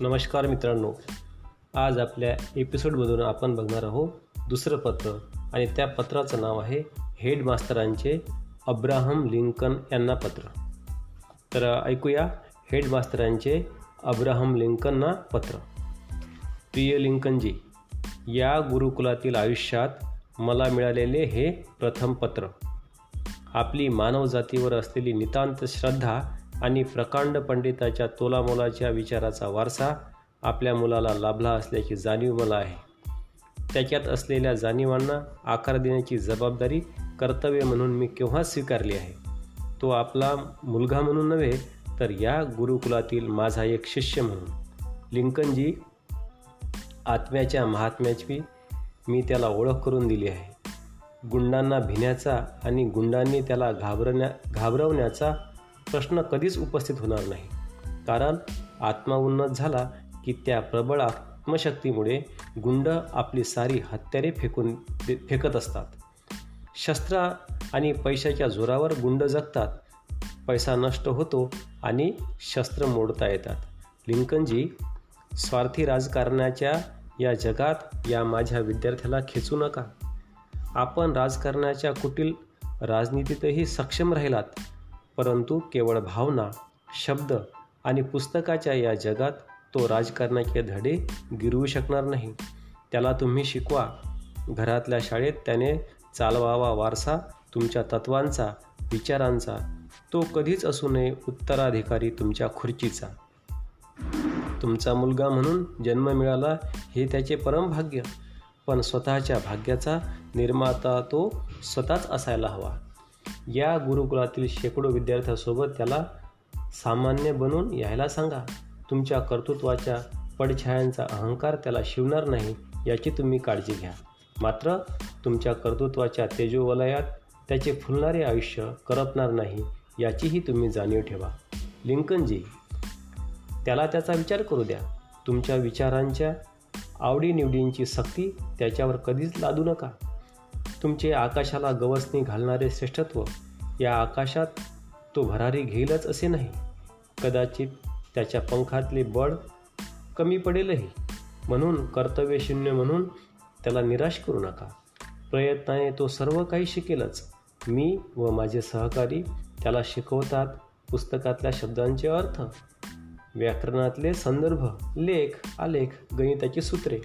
नमस्कार मित्रांनो. आज आपल्या एपिसोडमधून आपण बघणार आहोत दुसरं पत्र आणि त्या पत्राचं नाव आहे हेडमास्तरांचे अब्राहम लिंकन यांना पत्र. तर ऐकूया हेडमास्तरांचे अब्राहम लिंकनना पत्र. प्रिय लिंकनजी या गुरुकुलातील आयुष्यात मला मिळालेले हे प्रथम पत्र. आपली मानवजातीवर असलेली नितांत श्रद्धा आणि प्रकांड पंडिताच्या तोलामोलाच्या विचाराचा वारसा आपल्या मुलाला लाभला असल्याची जाणीव मला आहे. त्याच्यात असलेल्या जाणीवांना आकार देण्याची जबाबदारी कर्तव्य म्हणून मी केव्हाच स्वीकारली आहे? तो आपला मुलगा म्हणून नव्हे तर या गुरुकुलातील माझा एक शिष्य म्हणून. लिंकनजी आत्म्याच्या महात्म्याची मी त्याला ओळख करून दिली आहे. गुंडांना भिण्याचा आणि गुंडांनी त्याला घाबरण्या घाबरवण्याचा प्रश्न कधीच उपस्थित होणार नाही. कारण आत्मा उन्नत झाला की त्या प्रबळ आत्मशक्तीमुळे गुंड आपली सारी हत्यारे फेकून फेकत असतात. शस्त्र आणि पैशाच्या जोरावर गुंड जगतात. पैसा नष्ट होतो आणि शस्त्र मोडता येतात. लिंकनजी स्वार्थी राजकारणाच्या या जगात या माझ्या विद्यार्थ्याला खेचू नका. आपण राजकारणाच्या कुटील राजनीतीतही सक्षम राहिलात. परंतु केवळ भावना शब्द आणि पुस्तकाच्या या जगात तो राजकारणाचे धडे गिरवू शकणार नाही. त्याला तुम्ही शिकवा. घरातल्या शाळेत त्याने चालवावा वारसा तुमच्या तत्वांचा विचारांचा. तो कधीच असू नये उत्तराधिकारी तुमच्या खुर्चीचा. तुमचा मुलगा म्हणून जन्म मिळाला हे त्याचे परमभाग्य पण स्वतःच्या भाग्याचा निर्माता तो स्वतःच असायला हवा. या गुरुकुलातील शेकडो विद्यार्थ्यासोबत त्याला सामान्य बनून यायला सांगा. तुमच्या कर्तृत्वाच्या पडछायांचा अहंकार त्याला शिवणार नाही याची तुम्ही काळजी घ्या. मात्र तुमच्या कर्तृत्वाच्या तेजोवलयात त्याचे फुलणारे आयुष्य करपणार नाही याचीही तुम्ही जाणीव ठेवा. लिंकनजी त्याला त्याचा विचार करू द्या. तुमच्या विचारांच्या आवडीनिवडींची सक्ती त्याच्यावर कधीच लादू नका. तुमचे आकाशाला गवसणी घालणारे श्रेष्ठत्व या आकाशात तो भरारी घेईलच असे नाही. कदाचित त्याच्या पंखातले बळ कमी पडेलही. म्हणून कर्तव्यशून्य म्हणून त्याला निराश करू नका. प्रयत्नाने तो सर्व काही शिकेलच. मी व माझे सहकारी त्याला शिकवतात पुस्तकातल्या शब्दांचे अर्थ. व्याकरणातले संदर्भ लेख आलेख गणिताची सूत्रे.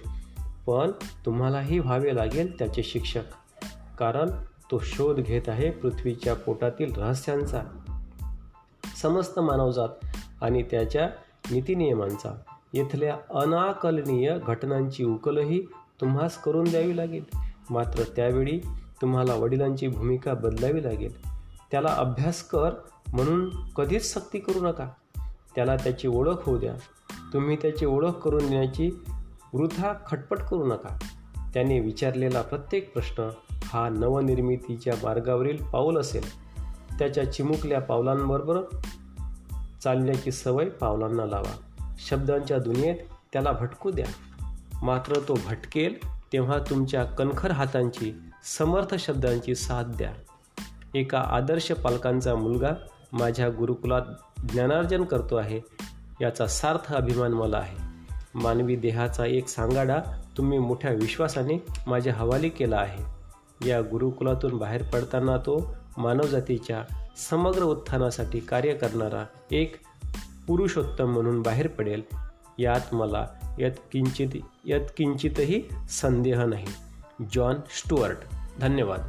पण तुम्हालाही व्हावे लागेल त्याचे शिक्षक. कारण तो शोध घेत आहे पृथ्वीच्या पोटातील रहस्यांचा. समस्त मानवजात आणि त्याच्या नीतिनियमांचा. इथल्या अनाकलनीय घटनांची उकलही तुम्हास करून द्यावी लागेल. मात्र त्यावेळी तुम्हाला वडिलांची भूमिका बदलावी लागेल. त्याला अभ्यास कर म्हणून कधीच सक्ती करू नका. त्याला त्याची ओळख होऊ द्या. तुम्ही त्याची ओळख करून देण्याची वृथा खटपट करू नका. त्याने विचारलेला प्रत्येक प्रश्न हा नवनिर्मितीच्या मार्गावरील पाऊल असेल. त्याच्या चिमुकल्या पावलांबरोबर चालण्याची सवय पावलांना लावा. शब्दांच्या दुनियेत त्याला भटकू द्या. मात्र तो भटकेल तेव्हा तुमच्या कणखर हातांची समर्थ शब्दांची साथ द्या. एका आदर्श पालकांचा मुलगा माझ्या गुरुकुलात ज्ञानार्जन करतो आहे याचा सार्थ अभिमान मला आहे. मानवी देहाचा एक सांगाडा तुम्ही मोठ्या विश्वासाने माझ्या हवाली केला आहे. या गुरुकुलातून बाहेर पडताना तो मानवजातीच्या समग्र उत्थानासाठी कार्य करणारा एक पुरुषोत्तम म्हणून बाहेर पडेल यात मला यत्किंचित यत्किंचितही संदेह नाही. जॉन स्टुअर्ट धन्यवाद.